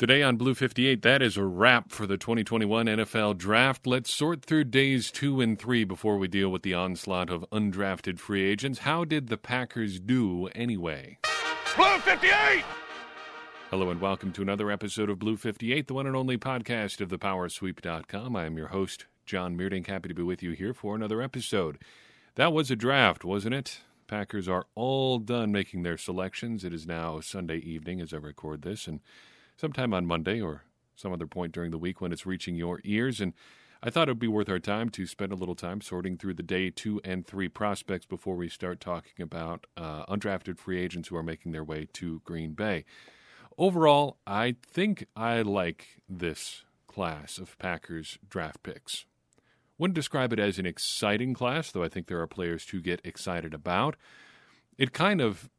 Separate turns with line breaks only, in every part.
Today on Blue 58, that is a wrap for the 2021 NFL Draft. Let's sort through days two and three before we deal with the onslaught of undrafted free agents. How did the Packers do anyway?
Blue 58!
Hello and welcome to another episode of Blue 58, the one and only podcast of thepowersweep.com. I am your host, John Meerdink. Happy to be with you here for another episode. That was a draft, wasn't it? Packers are all done making their selections. It is now Sunday evening as I record this, and sometime on Monday or some other point during the week when it's reaching your ears. And I thought it would be worth our time to spend a little time sorting through the day two and three prospects before we start talking about uh, undrafted free agents who are making their way to Green Bay. Overall, I think I like this class of Packers draft picks. Wouldn't describe it as an exciting class, though I think there are players to get excited about. It kind of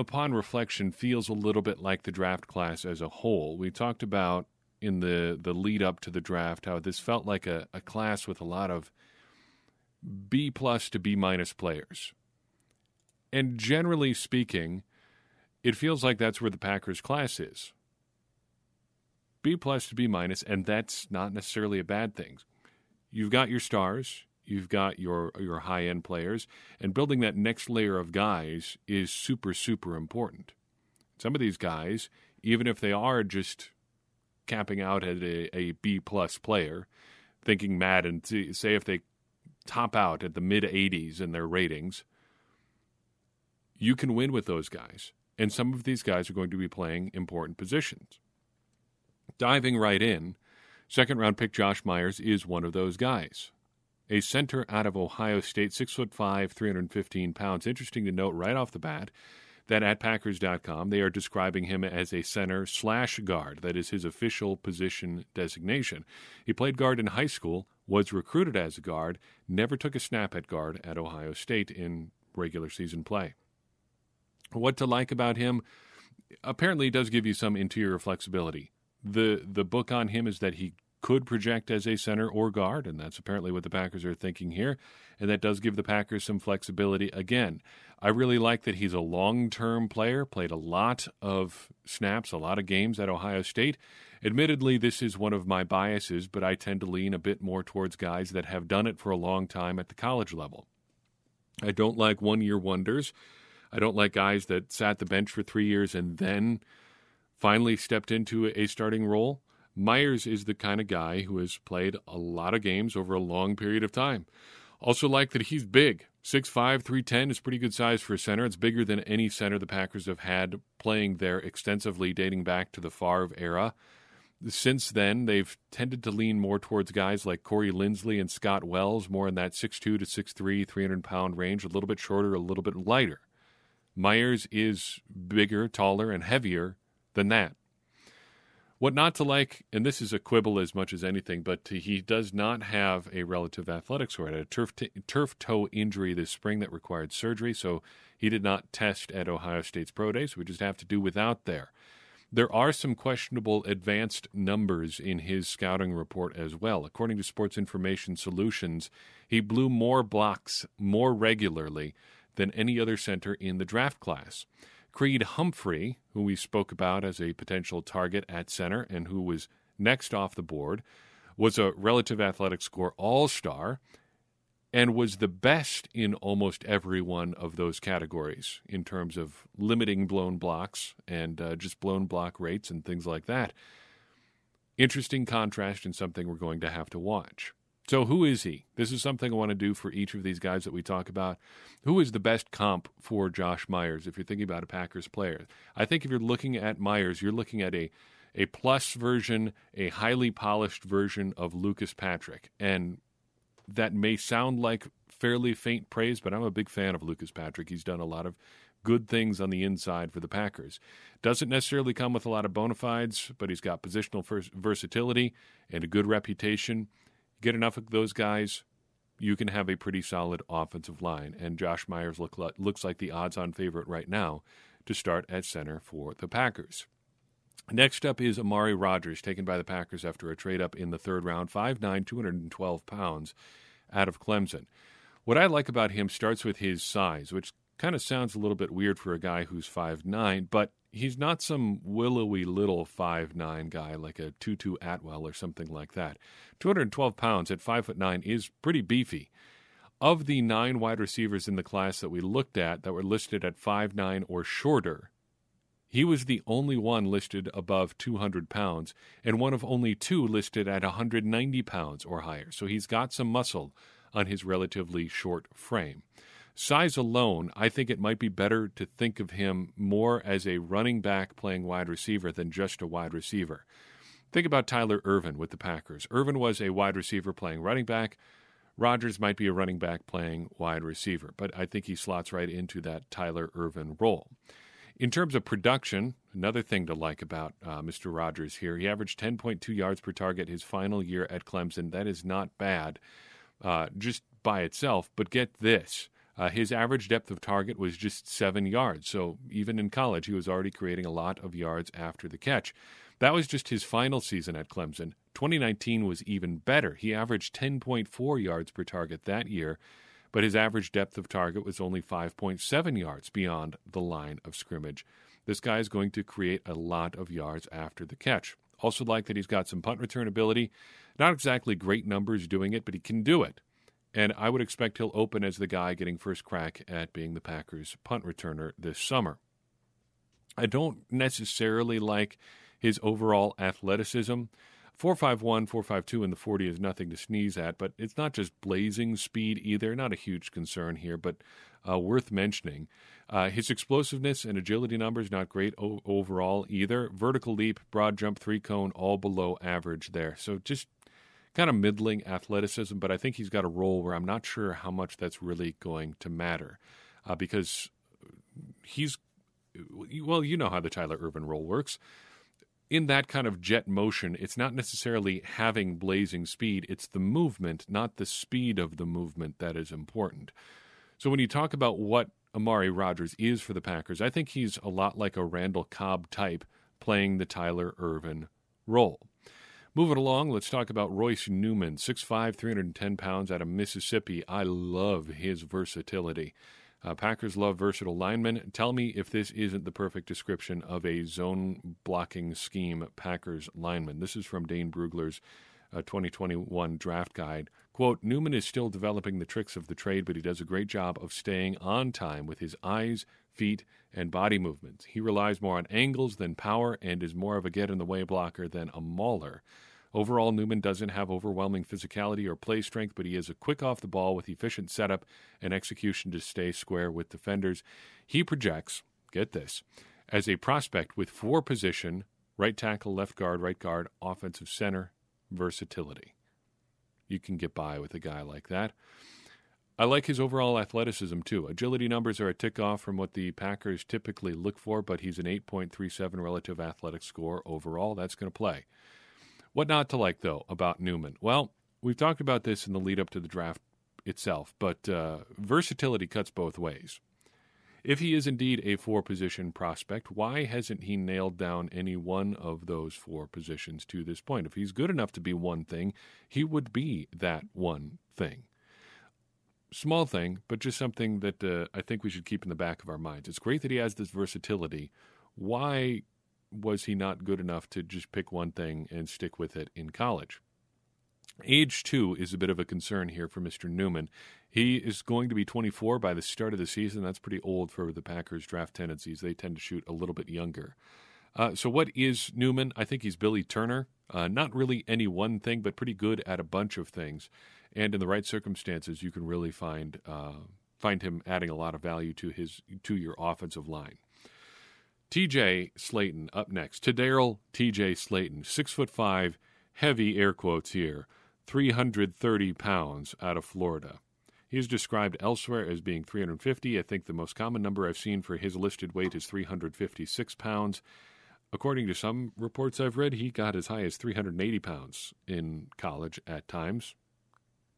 upon reflection, feels a little bit like the draft class as a whole. We talked about in the, the lead up to the draft how this felt like a, a class with a lot of B plus to B minus players. And generally speaking, it feels like that's where the Packers class is. B plus to B minus, and that's not necessarily a bad thing. You've got your stars, you've got your your high end players, and building that next layer of guys is super super important. Some of these guys, even if they are just capping out at a, a B plus player, thinking Madden say if they top out at the mid 80s in their ratings, you can win with those guys. And some of these guys are going to be playing important positions. Diving right in, second round pick Josh Myers is one of those guys a center out of Ohio State, six foot five, 315 pounds. Interesting to note right off the bat that at Packers.com they are describing him as a center slash guard. That is his official position designation. He played guard in high school, was recruited as a guard, never took a snap at guard at Ohio State in regular season play. What to like about him? Apparently, does give you some interior flexibility. The the book on him is that he could project as a center or guard, and that's apparently what the Packers are thinking here. And that does give the Packers some flexibility. Again, I really like that he's a long term player, played a lot of snaps, a lot of games at Ohio State. Admittedly, this is one of my biases, but I tend to lean a bit more towards guys that have done it for a long time at the college level. I don't like one year wonders. I don't like guys that sat the bench for three years and then finally stepped into a starting role. Myers is the kind of guy who has played a lot of games over a long period of time. Also, like that he's big. 6'5, 310 is pretty good size for a center. It's bigger than any center the Packers have had playing there extensively, dating back to the Favre era. Since then, they've tended to lean more towards guys like Corey Linsley and Scott Wells, more in that 6'2 to 6'3, 300 pound range, a little bit shorter, a little bit lighter. Myers is bigger, taller, and heavier than that. What not to like, and this is a quibble as much as anything, but he does not have a relative athletics score. He had a turf, t- turf toe injury this spring that required surgery, so he did not test at Ohio State's Pro Day, so we just have to do without there. There are some questionable advanced numbers in his scouting report as well. According to Sports Information Solutions, he blew more blocks more regularly than any other center in the draft class. Creed Humphrey, who we spoke about as a potential target at center and who was next off the board, was a relative athletic score all star and was the best in almost every one of those categories in terms of limiting blown blocks and uh, just blown block rates and things like that. Interesting contrast and something we're going to have to watch. So, who is he? This is something I want to do for each of these guys that we talk about. Who is the best comp for Josh Myers if you're thinking about a Packers player? I think if you're looking at Myers, you're looking at a a plus version, a highly polished version of Lucas Patrick. And that may sound like fairly faint praise, but I'm a big fan of Lucas Patrick. He's done a lot of good things on the inside for the Packers. Doesn't necessarily come with a lot of bona fides, but he's got positional versatility and a good reputation. Get enough of those guys, you can have a pretty solid offensive line. And Josh Myers look, looks like the odds on favorite right now to start at center for the Packers. Next up is Amari Rodgers, taken by the Packers after a trade up in the third round, 5'9, 212 pounds out of Clemson. What I like about him starts with his size, which kind of sounds a little bit weird for a guy who's 5'9, but he's not some willowy little five nine guy like a Tutu Atwell or something like that. 212 pounds at 5 foot 9 is pretty beefy. Of the nine wide receivers in the class that we looked at that were listed at five nine or shorter, he was the only one listed above 200 pounds and one of only two listed at 190 pounds or higher. So he's got some muscle on his relatively short frame. Size alone, I think it might be better to think of him more as a running back playing wide receiver than just a wide receiver. Think about Tyler Ervin with the Packers. Ervin was a wide receiver playing running back. Rodgers might be a running back playing wide receiver, but I think he slots right into that Tyler Ervin role. In terms of production, another thing to like about uh, Mr. Rodgers here, he averaged 10.2 yards per target his final year at Clemson. That is not bad uh, just by itself, but get this. Uh, his average depth of target was just seven yards. So even in college, he was already creating a lot of yards after the catch. That was just his final season at Clemson. 2019 was even better. He averaged 10.4 yards per target that year, but his average depth of target was only 5.7 yards beyond the line of scrimmage. This guy is going to create a lot of yards after the catch. Also, like that he's got some punt return ability. Not exactly great numbers doing it, but he can do it. And I would expect he'll open as the guy getting first crack at being the Packers' punt returner this summer. I don't necessarily like his overall athleticism. 451, 452 in the 40 is nothing to sneeze at, but it's not just blazing speed either. Not a huge concern here, but uh, worth mentioning. Uh, his explosiveness and agility numbers not great o- overall either. Vertical leap, broad jump, three cone, all below average there. So just kind of middling athleticism, but I think he's got a role where I'm not sure how much that's really going to matter uh, because he's well, you know how the Tyler Ervin role works in that kind of jet motion, it's not necessarily having blazing speed, it's the movement, not the speed of the movement that is important. So when you talk about what Amari Rodgers is for the Packers, I think he's a lot like a Randall Cobb type playing the Tyler Ervin role. Moving along, let's talk about Royce Newman, 6'5, 310 pounds out of Mississippi. I love his versatility. Uh, Packers love versatile linemen. Tell me if this isn't the perfect description of a zone blocking scheme Packers lineman. This is from Dane Brugler's uh, 2021 draft guide. Quote Newman is still developing the tricks of the trade, but he does a great job of staying on time with his eyes, feet, and body movements. He relies more on angles than power and is more of a get in the way blocker than a mauler. Overall, Newman doesn't have overwhelming physicality or play strength, but he is a quick off the ball with efficient setup and execution to stay square with defenders. He projects, get this, as a prospect with four position right tackle, left guard, right guard, offensive center versatility. You can get by with a guy like that. I like his overall athleticism too. Agility numbers are a tick off from what the Packers typically look for, but he's an 8.37 relative athletic score overall. That's going to play. What not to like, though, about Newman? Well, we've talked about this in the lead up to the draft itself, but uh, versatility cuts both ways. If he is indeed a four position prospect, why hasn't he nailed down any one of those four positions to this point? If he's good enough to be one thing, he would be that one thing. Small thing, but just something that uh, I think we should keep in the back of our minds. It's great that he has this versatility. Why was he not good enough to just pick one thing and stick with it in college? Age two is a bit of a concern here for Mr. Newman. He is going to be 24 by the start of the season. That's pretty old for the Packers' draft tendencies. They tend to shoot a little bit younger. Uh, so, what is Newman? I think he's Billy Turner. Uh, not really any one thing, but pretty good at a bunch of things. And in the right circumstances, you can really find uh, find him adding a lot of value to his to your offensive line. TJ Slaton up next. Tedarrell TJ Slaton, six foot five, heavy air quotes here, 330 pounds out of Florida. He is described elsewhere as being 350. I think the most common number I've seen for his listed weight is 356 pounds. According to some reports I've read, he got as high as 380 pounds in college at times.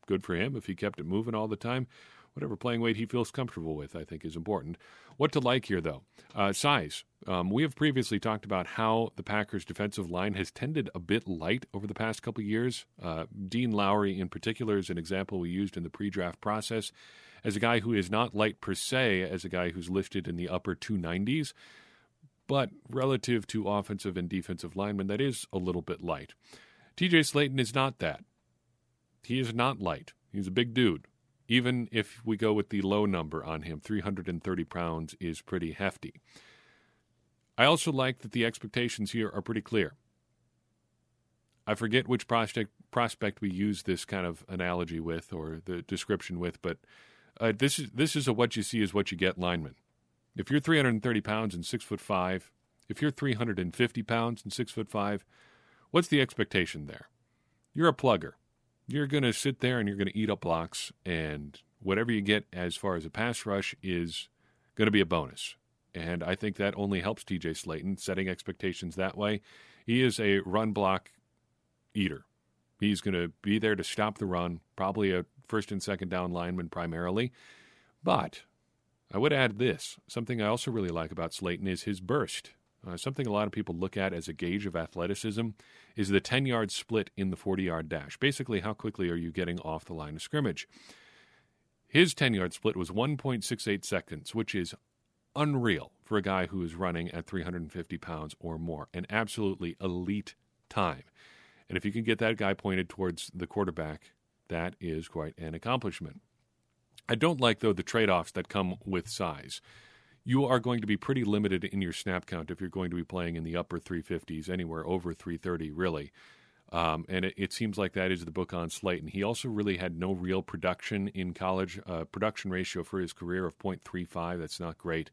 Good for him if he kept it moving all the time whatever playing weight he feels comfortable with, I think is important. What to like here, though? Uh, size. Um, we have previously talked about how the Packers' defensive line has tended a bit light over the past couple years. Uh, Dean Lowry, in particular, is an example we used in the pre draft process as a guy who is not light per se, as a guy who's lifted in the upper 290s. but relative to offensive and defensive linemen, that is a little bit light. TJ Slaton is not that. He is not light. He's a big dude. Even if we go with the low number on him, 330 pounds is pretty hefty. I also like that the expectations here are pretty clear. I forget which prospect prospect we use this kind of analogy with or the description with, but uh, this is this is a what you see is what you get lineman. If you're 330 pounds and six foot five, if you're 350 pounds and six foot five, what's the expectation there? You're a plugger. You're going to sit there and you're going to eat up blocks, and whatever you get as far as a pass rush is going to be a bonus. And I think that only helps TJ Slaton setting expectations that way. He is a run block eater. He's going to be there to stop the run, probably a first and second down lineman primarily. But I would add this something I also really like about Slaton is his burst. Uh, something a lot of people look at as a gauge of athleticism is the 10 yard split in the 40 yard dash. Basically, how quickly are you getting off the line of scrimmage? His 10 yard split was 1.68 seconds, which is unreal for a guy who is running at 350 pounds or more. An absolutely elite time. And if you can get that guy pointed towards the quarterback, that is quite an accomplishment. I don't like, though, the trade offs that come with size. You are going to be pretty limited in your snap count if you're going to be playing in the upper 350s, anywhere over 330, really. Um, and it, it, seems like that is the book on Slaton. He also really had no real production in college. Uh, production ratio for his career of 0.35. That's not great.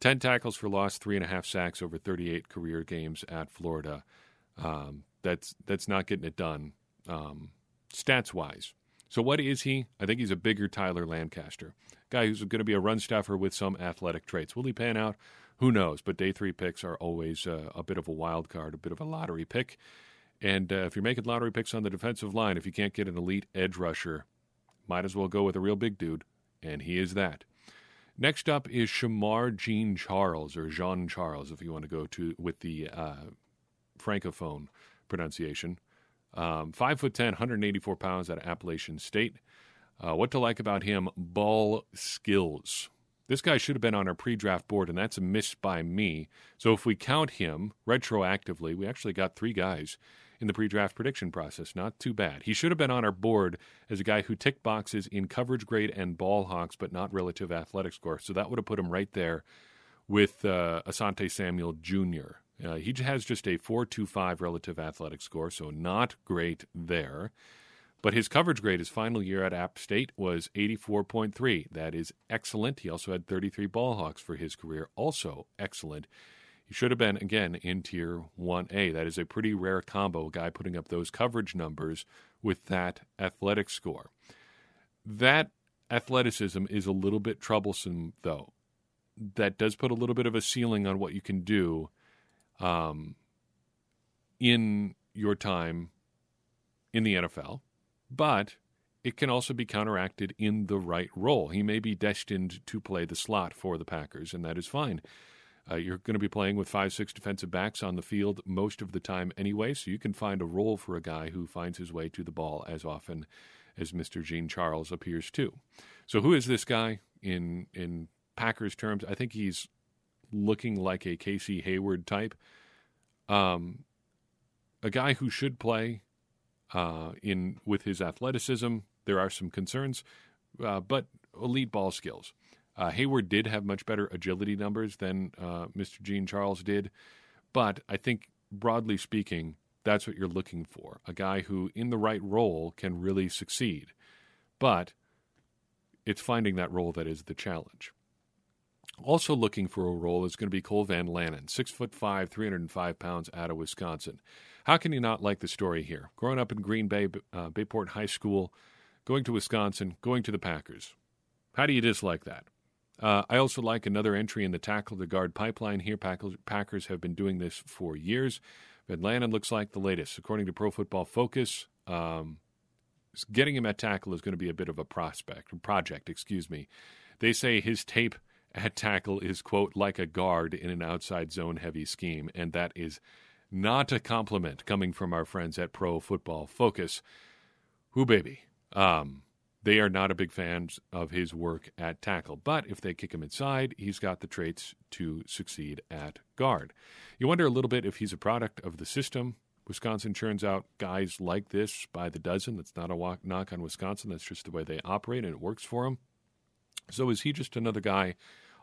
10 tackles for loss, three and a half sacks over 38 career games at Florida. Um, that's that's not getting it done um, stats wise. So what is he? I think he's a bigger Tyler Lancaster, guy who's going to be a run stuffer with some athletic traits. Will he pan out? Who knows? But day three picks are always uh, a bit of a wild card, a bit of a lottery pick. And uh, if you're making lottery picks on the defensive line, if you can't get an elite edge rusher, might as well go with a real big dude, and he is that. Next up is Shemar Jean Charles, or Jean Charles, if you want to go to with the uh, francophone pronunciation. Um, five foot ten, 184 pounds out of Appalachian State. Uh, what to like about him? Ball skills. This guy should have been on our pre draft board, and that's a miss by me. So if we count him retroactively, we actually got three guys in the pre draft prediction process. Not too bad. He should have been on our board as a guy who ticked boxes in coverage grade and ball hawks, but not relative athletic score. So that would have put him right there with uh, Asante Samuel Jr. Uh, he has just a 4.25 relative athletic score, so not great there. But his coverage grade his final year at App State was 84.3. That is excellent. He also had 33 ball hawks for his career, also excellent. He should have been, again, in Tier 1A. That is a pretty rare combo, a guy putting up those coverage numbers with that athletic score. That athleticism is a little bit troublesome, though. That does put a little bit of a ceiling on what you can do um, in your time in the NFL, but it can also be counteracted in the right role. He may be destined to play the slot for the Packers, and that is fine. Uh, you're going to be playing with five, six defensive backs on the field most of the time anyway, so you can find a role for a guy who finds his way to the ball as often as Mr. Jean Charles appears to. So, who is this guy in in Packers terms? I think he's looking like a Casey Hayward type, um, a guy who should play uh, in with his athleticism. There are some concerns, uh, but elite ball skills. Uh, Hayward did have much better agility numbers than uh, Mr. Jean Charles did, but I think broadly speaking, that's what you're looking for a guy who, in the right role, can really succeed. But it's finding that role that is the challenge. Also looking for a role is going to be Cole Van Lanen, six foot five, 305 pounds, out of Wisconsin. How can you not like the story here? Growing up in Green Bay, uh, Bayport High School, going to Wisconsin, going to the Packers. How do you dislike that? Uh, I also like another entry in the tackle to guard pipeline here. Packers have been doing this for years. Van Lanen looks like the latest. According to Pro Football Focus, um, getting him at tackle is going to be a bit of a prospect project. Excuse me. They say his tape at tackle is quote like a guard in an outside zone heavy scheme, and that is not a compliment coming from our friends at Pro Football Focus. Who baby? Um, they are not a big fans of his work at tackle. But if they kick him inside, he's got the traits to succeed at guard. You wonder a little bit if he's a product of the system. Wisconsin churns out guys like this by the dozen. That's not a knock on Wisconsin. That's just the way they operate, and it works for them. So is he just another guy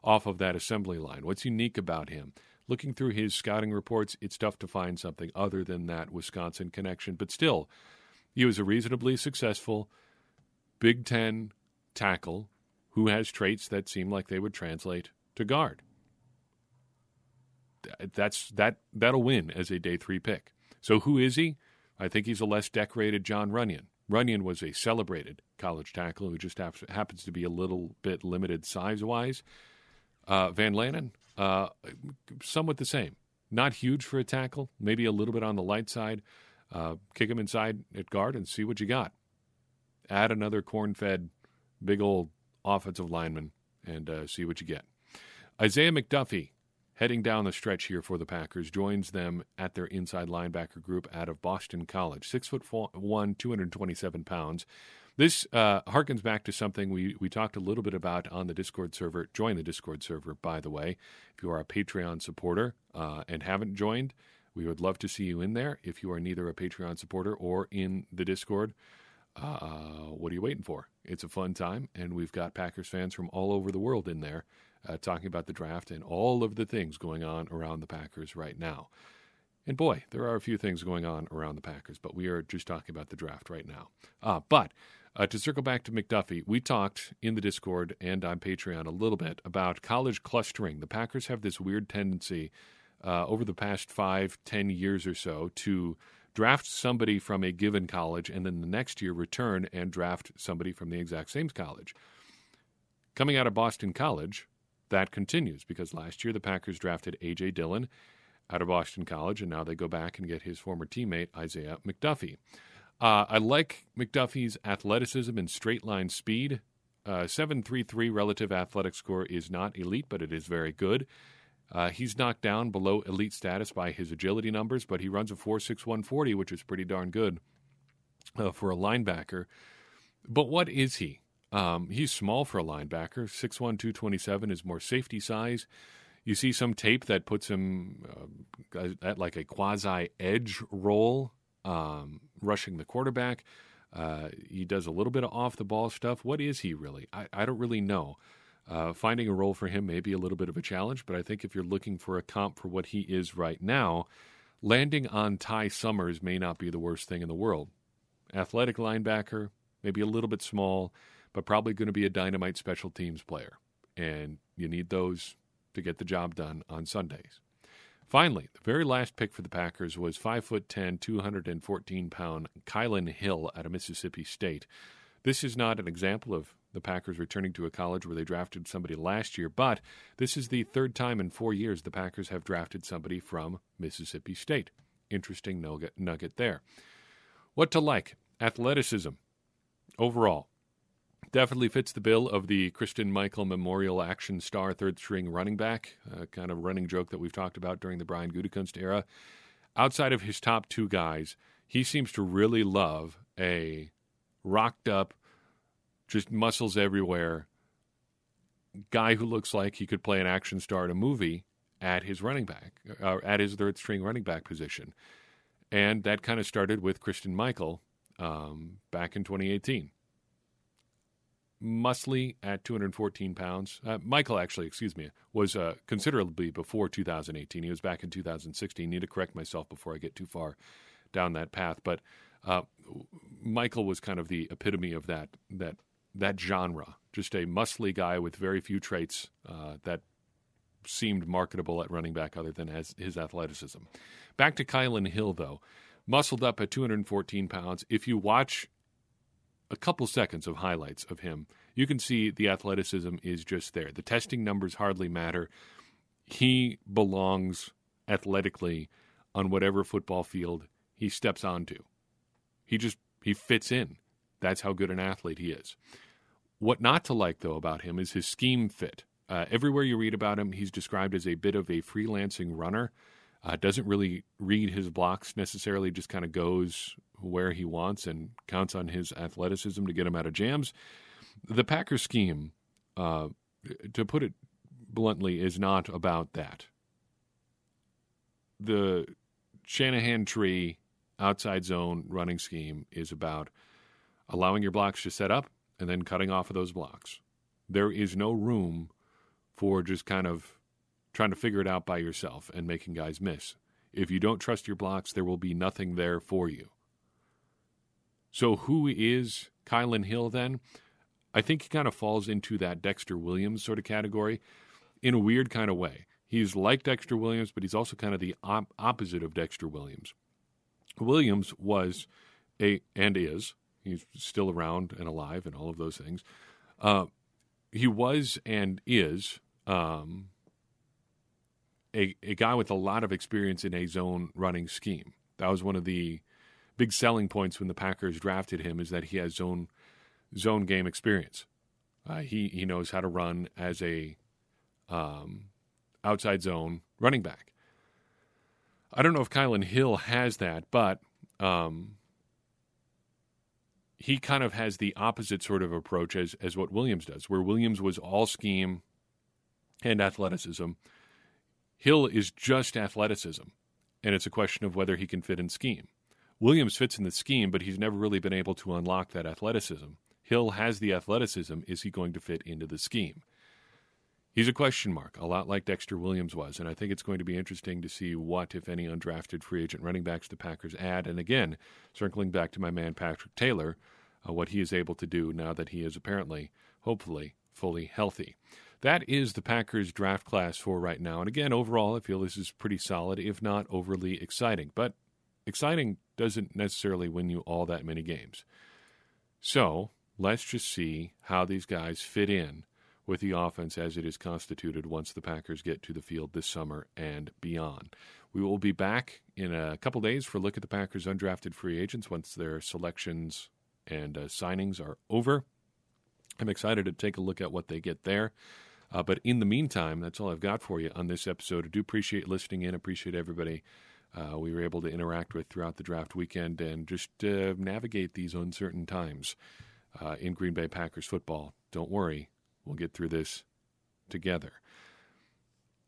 off of that assembly line? What's unique about him? Looking through his scouting reports, it's tough to find something other than that Wisconsin connection. But still, he was a reasonably successful Big Ten tackle who has traits that seem like they would translate to guard. That's that that'll win as a day three pick. So who is he? I think he's a less decorated Jon Runyan. Runyan was a celebrated college tackle who just happens to be a little bit limited size wise. Uh, Van Lanen, uh, somewhat the same. Not huge for a tackle, maybe a little bit on the light side. Uh, kick him inside at guard and see what you got add another corn fed big old offensive lineman and uh, see what you get. Isaiah McDuffie, heading down the stretch here for the Packers, joins them at their inside linebacker group out of Boston College. Six foot one, 227 pounds. This uh, harkens back to something we, we talked a little bit about on the Discord server. Join the Discord server, by the way. If you are a Patreon supporter uh, and haven't joined, we would love to see you in there. If you are neither a Patreon supporter or in the Discord, uh, what are you waiting for? It's a fun time, and we've got Packers fans from all over the world in there uh, talking about the draft and all of the things going on around the Packers right now. And boy, there are a few things going on around the Packers, but we are just talking about the draft right now. Uh, but uh, to circle back to McDuffie, we talked in the Discord and on Patreon a little bit about college clustering. The Packers have this weird tendency uh, over the past five, ten years or so to draft somebody from a given college, and then the next year return and draft somebody from the exact same college. Coming out of Boston College, that continues because last year the Packers drafted A.J. Dillon out of Boston College, and now they go back and get his former teammate, Isaiah McDuffie. Uh, I like McDuffie's athleticism and straight line speed. Uh, 733 relative athletic score is not elite, but it is very good. Uh, he's knocked down below elite status by his agility numbers, but he runs a 4.6140, which is pretty darn good uh, for a linebacker. But what is he? Um, he's small for a linebacker. 6'1, 227 is more safety size. You see some tape that puts him uh, at like a quasi edge role, um, rushing the quarterback. Uh, he does a little bit of off the ball stuff. What is he really? I, I don't really know. Uh, finding a role for him may be a little bit of a challenge, but I think if you're looking for a comp for what he is right now, landing on Ty Summers may not be the worst thing in the world. Athletic linebacker, maybe a little bit small, but probably going to be a dynamite special teams player. And you need those to get the job done on Sundays. Finally, the very last pick for the Packers was 5'10, 214 pound Kylin Hill out of Mississippi State. This is not an example of the Packers returning to a college where they drafted somebody last year, but this is the third time in four years the Packers have drafted somebody from Mississippi State. Interesting nugget there. What to like? Athleticism. Overall, definitely fits the bill of the Christine Michael Memorial Action Star third string running back, a kind of running joke that we've talked about during the Brian Gutekunst era. Outside of his top two guys, he seems to really love a rocked up, just muscles everywhere guy who looks like he could play an action star in a movie at his running back, uh, at his third string running back position. And that kind of started with Christine Michael um, back in 2018. Muscly at 214 pounds. Uh, Michael, actually, excuse me, was uh, considerably before 2018. He was back in 2016. Need to correct myself before I get too far down that path. But uh, Michael was kind of the epitome of that that that genre. Just a muscly guy with very few traits uh, that seemed marketable at running back, other than his, his athleticism. Back to Kylin Hill, though, muscled up at 214 pounds. If you watch a couple seconds of highlights of him, you can see the athleticism is just there. The testing numbers hardly matter. He belongs athletically on whatever football field he steps onto. He just he fits in. That's how good an athlete he is. What not to like, though, about him is his scheme fit. Uh, everywhere you read about him, he's described as a bit of a freelancing runner. Uh, doesn't really read his blocks necessarily, just kind of goes where he wants and counts on his athleticism to get him out of jams. The Packers scheme, uh, to put it bluntly, is not about that. The Shanahan tree outside zone running scheme is about allowing your blocks to set up and then cutting off of those blocks. There is no room for just kind of trying to figure it out by yourself and making guys miss. If you don't trust your blocks, there will be nothing there for you. So, who is Kylin Hill then? I think he kind of falls into that Dexter Williams sort of category in a weird kind of way. He's like Dexter Williams, but he's also kind of the op- opposite of Dexter Williams. Williams was a and is he's still around and alive and all of those things. Uh, he was and is um, a a guy with a lot of experience in a zone running scheme. That was one of the big selling points when the Packers drafted him is that he has zone zone game experience. Uh, he he knows how to run as a um, outside zone running back. I don't know if Kylin Hill has that, but um, he kind of has the opposite sort of approach as as what Williams does, where Williams was all scheme and athleticism. Hill is just athleticism, and it's a question of whether he can fit in scheme. Williams fits in the scheme, but he's never really been able to unlock that athleticism. Hill has the athleticism. Is he going to fit into the scheme? He's a question mark, a lot like Dexter Williams was, and I think it's going to be interesting to see what, if any, undrafted free agent running backs the Packers add. And again, circling back to my man Patrick Taylor, uh, what he is able to do now that he is apparently, hopefully, fully healthy. That is the Packers draft class for right now. And again, overall, I feel this is pretty solid, if not overly exciting. But exciting doesn't necessarily win you all that many games. So let's just see how these guys fit in with the offense as it is constituted once the Packers get to the field this summer and beyond. We will be back in a couple days for a look at the Packers' undrafted free agents once their selections and uh, signings are over. I'm excited to take a look at what they get there. Uh, but in the meantime, that's all I've got for you on this episode. I do appreciate listening in. Appreciate everybody uh, we were able to interact with throughout the draft weekend and just uh, navigate these uncertain times uh, in Green Bay Packers football. Don't worry, We'll get through this together.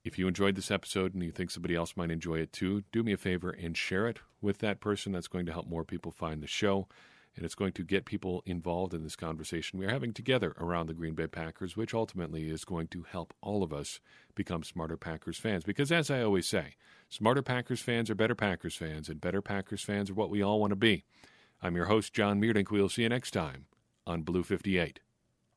If you enjoyed this episode and you think somebody else might enjoy it too, do me a favor and share it with that person. That's going to help more people find the show, and it's going to get people involved in this conversation we are having together around the Green Bay Packers, which ultimately is going to help all of us become smarter Packers fans. Because as I always say, smarter Packers fans are better Packers fans, and better Packers fans are what we all want to be. I'm your host, John Meerdink. We'll see you next time on Blue 58.